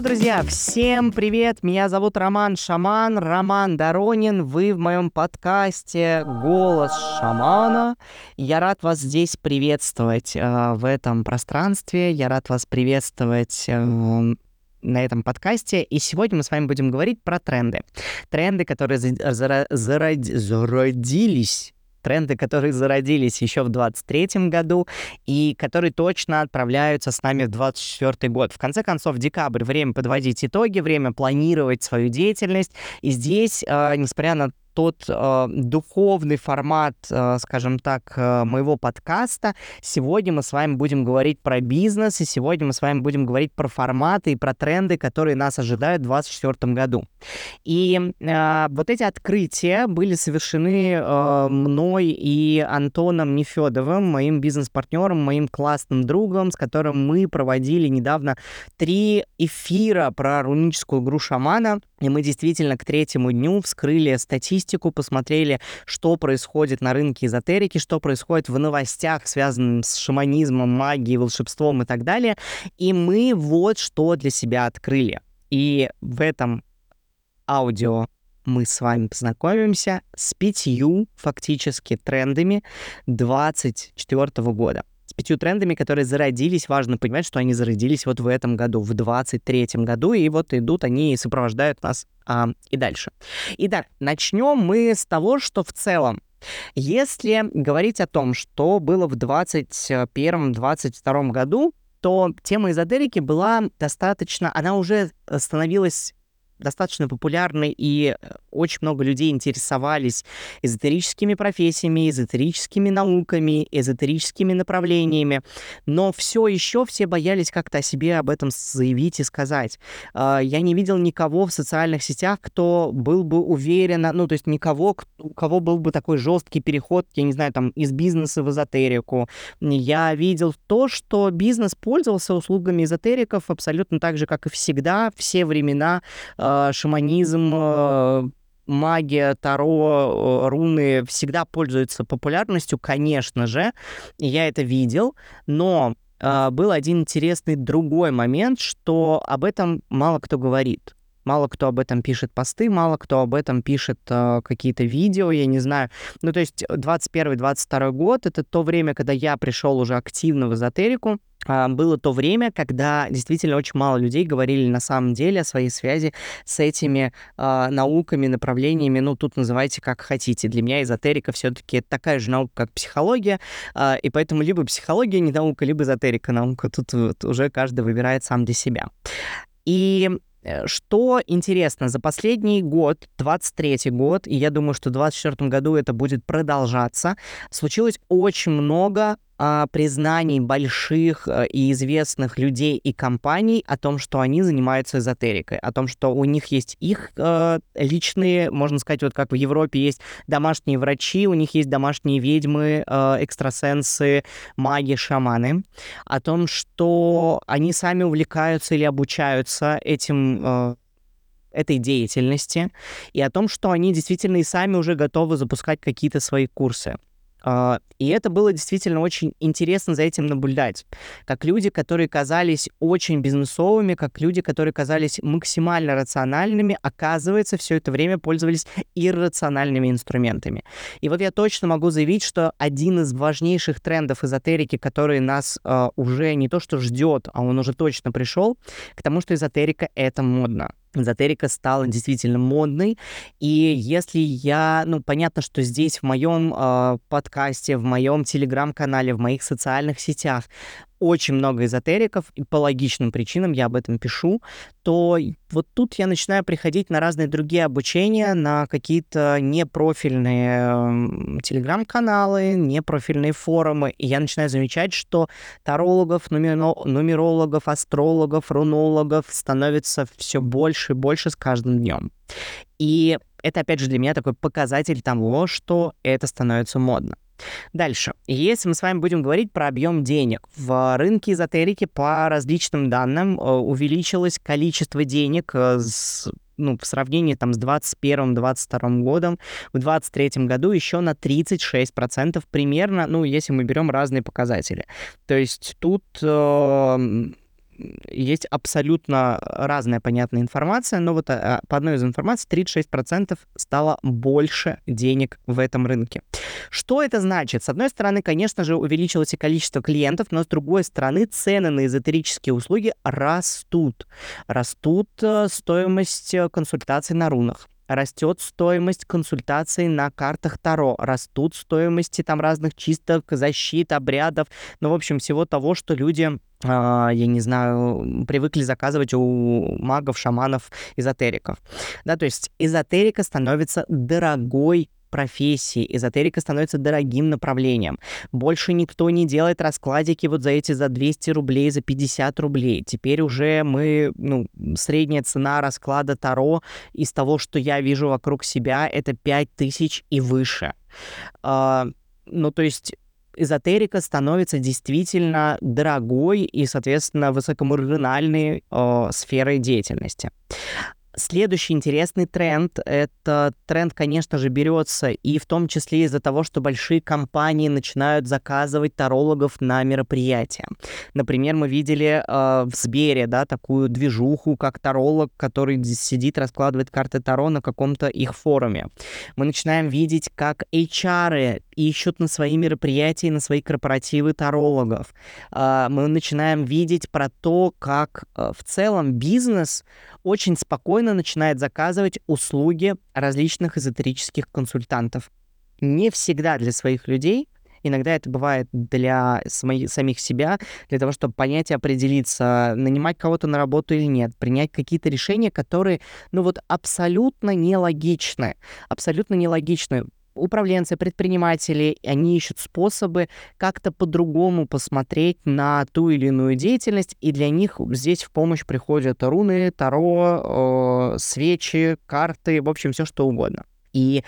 Друзья, всем привет! Меня зовут Роман Шаман, Роман Доронин. Вы в моем подкасте «Голос шамана». Я рад вас здесь приветствовать э, в этом пространстве. Я рад вас приветствовать э, на этом подкасте. И сегодня мы с вами будем говорить про тренды. Тренды, которые зародились тренды, которые зародились еще в 23 году и которые точно отправляются с нами в 24 год. В конце концов, декабрь — время подводить итоги, время планировать свою деятельность. И здесь, э, несмотря на тот э, духовный формат, э, скажем так, э, моего подкаста. Сегодня мы с вами будем говорить про бизнес, и сегодня мы с вами будем говорить про форматы и про тренды, которые нас ожидают в 2024 году. И э, вот эти открытия были совершены э, мной и Антоном Нефедовым, моим бизнес-партнером, моим классным другом, с которым мы проводили недавно три эфира про руническую игру шамана. И мы действительно к третьему дню вскрыли статистику, посмотрели, что происходит на рынке эзотерики, что происходит в новостях, связанных с шаманизмом, магией, волшебством и так далее. И мы вот что для себя открыли. И в этом аудио мы с вами познакомимся с пятью фактически трендами 2024 года пятью трендами, которые зародились. Важно понимать, что они зародились вот в этом году, в 23 году, и вот идут они и сопровождают нас а, и дальше. Итак, начнем мы с того, что в целом если говорить о том, что было в 2021-2022 году, то тема эзотерики была достаточно, она уже становилась достаточно популярны, и э, очень много людей интересовались эзотерическими профессиями, эзотерическими науками, эзотерическими направлениями, но все еще все боялись как-то о себе об этом заявить и сказать. А, я не видел никого в социальных сетях, кто был бы уверен, ну, то есть никого, у кого был бы такой жесткий переход, я не знаю, там, из бизнеса в эзотерику. Я видел то, что бизнес пользовался услугами эзотериков абсолютно так же, как и всегда, все времена, а, шаманизм, э, магия, таро, э, руны всегда пользуются популярностью, конечно же, я это видел, но был один интересный другой момент, что об этом мало кто говорит. Мало кто об этом пишет посты, мало кто об этом пишет э, какие-то видео, я не знаю. Ну, то есть 21-22 год — это то время, когда я пришел уже активно в эзотерику, а, было то время, когда действительно очень мало людей говорили на самом деле о своей связи с этими э, науками, направлениями, ну, тут называйте как хотите. Для меня эзотерика все-таки это такая же наука, как психология, э, и поэтому либо психология не наука, либо эзотерика наука. Тут вот, уже каждый выбирает сам для себя. И э, что интересно, за последний год, 23 год, и я думаю, что в 24 году это будет продолжаться, случилось очень много а, признаний больших э, и известных людей и компаний о том, что они занимаются эзотерикой, о том, что у них есть их э, личные, можно сказать, вот как в Европе есть домашние врачи, у них есть домашние ведьмы, э, экстрасенсы, маги, шаманы, о том, что они сами увлекаются или обучаются этим э, этой деятельности и о том, что они действительно и сами уже готовы запускать какие-то свои курсы. А, и это было действительно очень интересно за этим наблюдать. Как люди, которые казались очень бизнесовыми, как люди, которые казались максимально рациональными, оказывается, все это время пользовались иррациональными инструментами. И вот я точно могу заявить, что один из важнейших трендов эзотерики, который нас э, уже не то что ждет, а он уже точно пришел, к тому, что эзотерика — это модно эзотерика стала действительно модной. И если я, ну, понятно, что здесь в моем э, подкасте, в моем телеграм-канале, в моих социальных сетях очень много эзотериков, и по логичным причинам я об этом пишу, то вот тут я начинаю приходить на разные другие обучения, на какие-то непрофильные телеграм-каналы, непрофильные форумы, и я начинаю замечать, что тарологов, нумерологов, астрологов, рунологов становится все больше и больше с каждым днем. И это, опять же, для меня такой показатель того, что это становится модно. Дальше. Если мы с вами будем говорить про объем денег, в рынке эзотерики по различным данным э, увеличилось количество денег э, с ну, в сравнении там, с 2021-2022 годом, в 2023 году еще на 36% примерно, ну, если мы берем разные показатели. То есть тут э, есть абсолютно разная понятная информация, но вот а, по одной из информаций 36% стало больше денег в этом рынке. Что это значит? С одной стороны, конечно же, увеличилось и количество клиентов, но с другой стороны, цены на эзотерические услуги растут. Растут э, стоимость э, консультаций на рунах растет стоимость консультаций на картах Таро, растут стоимости там разных чисток, защит, обрядов, ну, в общем, всего того, что люди а, я не знаю, привыкли заказывать у магов, шаманов, эзотериков. Да, то есть эзотерика становится дорогой профессии. Эзотерика становится дорогим направлением. Больше никто не делает раскладики вот за эти за 200 рублей, за 50 рублей. Теперь уже мы, ну, средняя цена расклада Таро из того, что я вижу вокруг себя, это 5000 и выше. А, ну, то есть эзотерика становится действительно дорогой и, соответственно, высокомаржинальной э, сферой деятельности. Следующий интересный тренд — это тренд, конечно же, берется и в том числе из-за того, что большие компании начинают заказывать тарологов на мероприятия. Например, мы видели э, в Сбере, да, такую движуху, как таролог, который сидит, раскладывает карты Таро на каком-то их форуме. Мы начинаем видеть, как HR ищут на свои мероприятия, на свои корпоративы тарологов. Э, мы начинаем видеть про то, как э, в целом бизнес очень спокойно начинает заказывать услуги различных эзотерических консультантов. Не всегда для своих людей, иногда это бывает для самих себя, для того, чтобы понять и определиться, нанимать кого-то на работу или нет, принять какие-то решения, которые, ну вот, абсолютно нелогичны. Абсолютно нелогичны управленцы, предприниматели, они ищут способы как-то по-другому посмотреть на ту или иную деятельность, и для них здесь в помощь приходят руны, таро, э, свечи, карты, в общем, все что угодно. И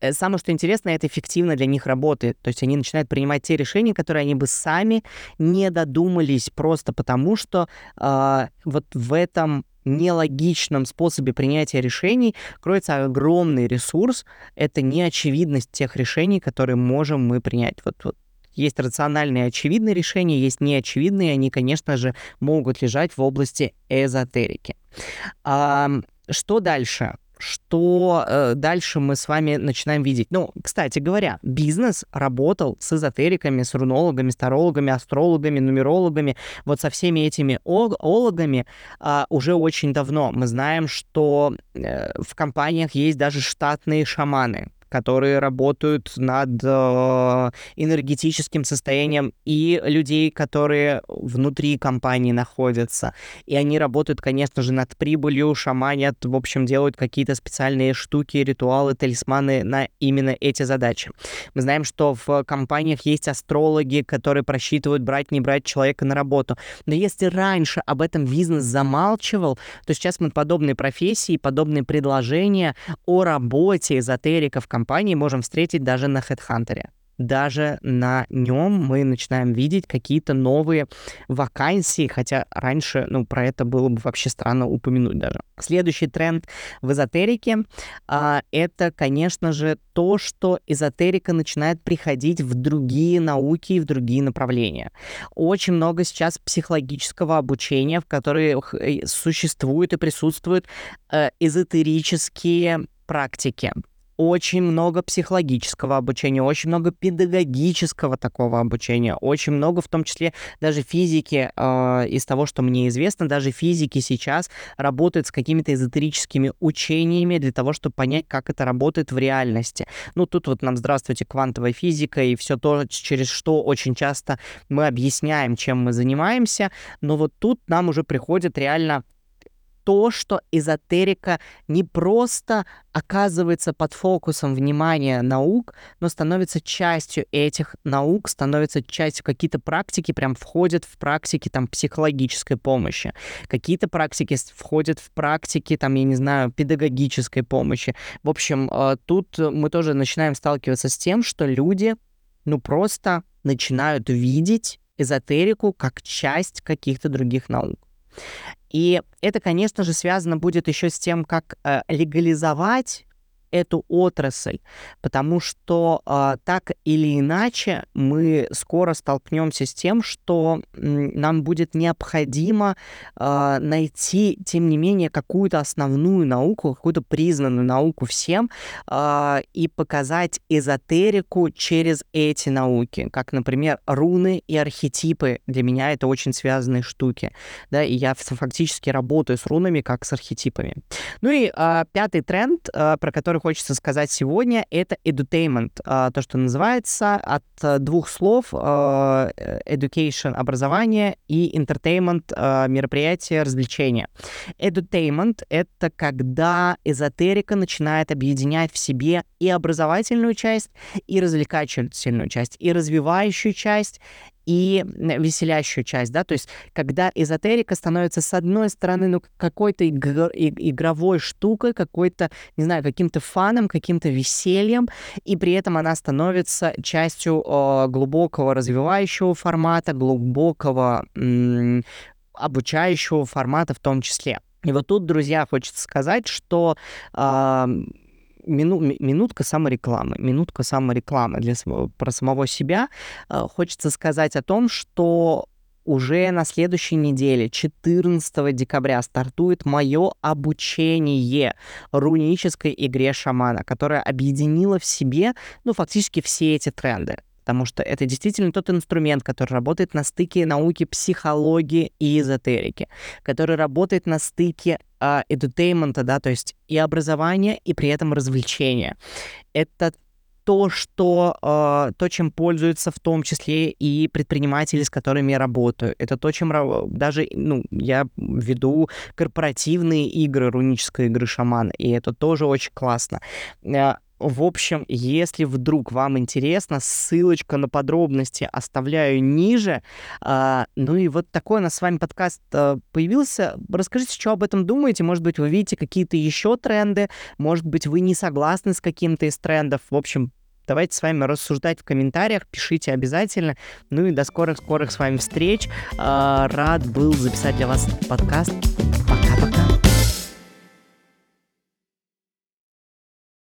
э, Самое, что интересно, это эффективно для них работает. То есть они начинают принимать те решения, которые они бы сами не додумались, просто потому что э, вот в этом нелогичном способе принятия решений кроется огромный ресурс. Это неочевидность тех решений, которые можем мы принять. Вот, вот есть рациональные очевидные решения, есть неочевидные, они, конечно же, могут лежать в области эзотерики. А, что дальше? Что э, дальше мы с вами начинаем видеть. Ну, кстати говоря, бизнес работал с эзотериками, с рунологами, старологами, астрологами, нумерологами, вот со всеми этими ологами э, уже очень давно. Мы знаем, что э, в компаниях есть даже штатные шаманы, которые работают над э, энергетическим состоянием и людей, которые внутри компании находятся. И они работают, конечно же, над прибылью, шаманят, в общем, делают какие-то специальные штуки, ритуалы, талисманы на именно эти задачи. Мы знаем, что в компаниях есть астрологи, которые просчитывают, брать, не брать человека на работу. Но если раньше об этом бизнес замалчивал, то сейчас мы подобные профессии, подобные предложения о работе эзотериков, компании можем встретить даже на HeadHunter даже на нем мы начинаем видеть какие-то новые вакансии, хотя раньше, ну, про это было бы вообще странно упомянуть даже. Следующий тренд в эзотерике а, это, конечно же, то, что эзотерика начинает приходить в другие науки и в другие направления. Очень много сейчас психологического обучения, в которых э, существуют и присутствуют э, эзотерические практики очень много психологического обучения, очень много педагогического такого обучения, очень много, в том числе даже физики, э, из того, что мне известно, даже физики сейчас работают с какими-то эзотерическими учениями для того, чтобы понять, как это работает в реальности. Ну, тут вот нам, здравствуйте, квантовая физика и все то, через что очень часто мы объясняем, чем мы занимаемся, но вот тут нам уже приходит реально то, что эзотерика не просто оказывается под фокусом внимания наук, но становится частью этих наук, становится частью какие-то практики, прям входят в практики там психологической помощи, какие-то практики входят в практики там, я не знаю, педагогической помощи. В общем, э, тут мы тоже начинаем сталкиваться с тем, что люди, ну, просто начинают видеть эзотерику как часть каких-то других наук. И это, конечно же, связано будет еще с тем, как э, легализовать эту отрасль, потому что э, так или иначе мы скоро столкнемся с тем, что нам будет необходимо э, найти, тем не менее, какую-то основную науку, какую-то признанную науку всем э, и показать эзотерику через эти науки, как, например, руны и архетипы. Для меня это очень связанные штуки, да, и я фактически работаю с рунами как с архетипами. Ну и э, пятый тренд, э, про который хочется сказать сегодня, это edutainment, э, то, что называется от двух слов э, education, образование, и entertainment, э, мероприятие, развлечение. Edutainment — это когда эзотерика начинает объединять в себе и образовательную часть, и развлекательную часть, и развивающую часть, и веселящую часть, да, то есть когда эзотерика становится с одной стороны, ну, какой-то игр, игровой штукой, какой-то, не знаю, каким-то фаном, каким-то весельем, и при этом она становится частью э, глубокого развивающего формата, глубокого м- обучающего формата в том числе. И вот тут, друзья, хочется сказать, что э, мину, минутка саморекламы, минутка саморекламы для про самого себя. Э, хочется сказать о том, что уже на следующей неделе, 14 декабря, стартует мое обучение рунической игре шамана, которая объединила в себе, ну, фактически все эти тренды потому что это действительно тот инструмент, который работает на стыке науки психологии и эзотерики, который работает на стыке э, edutainment, да, то есть и образования, и при этом развлечения. Это то, что э, то, чем пользуются в том числе и предприниматели, с которыми я работаю. Это то, чем даже ну, я веду корпоративные игры, рунические игры шамана, и это тоже очень классно. Э, в общем, если вдруг вам интересно, ссылочка на подробности оставляю ниже. А, ну и вот такой у нас с вами подкаст а, появился. Расскажите, что об этом думаете. Может быть, вы видите какие-то еще тренды. Может быть, вы не согласны с каким-то из трендов. В общем, давайте с вами рассуждать в комментариях, пишите обязательно. Ну и до скорых-скорых с вами встреч. А, рад был записать для вас подкаст.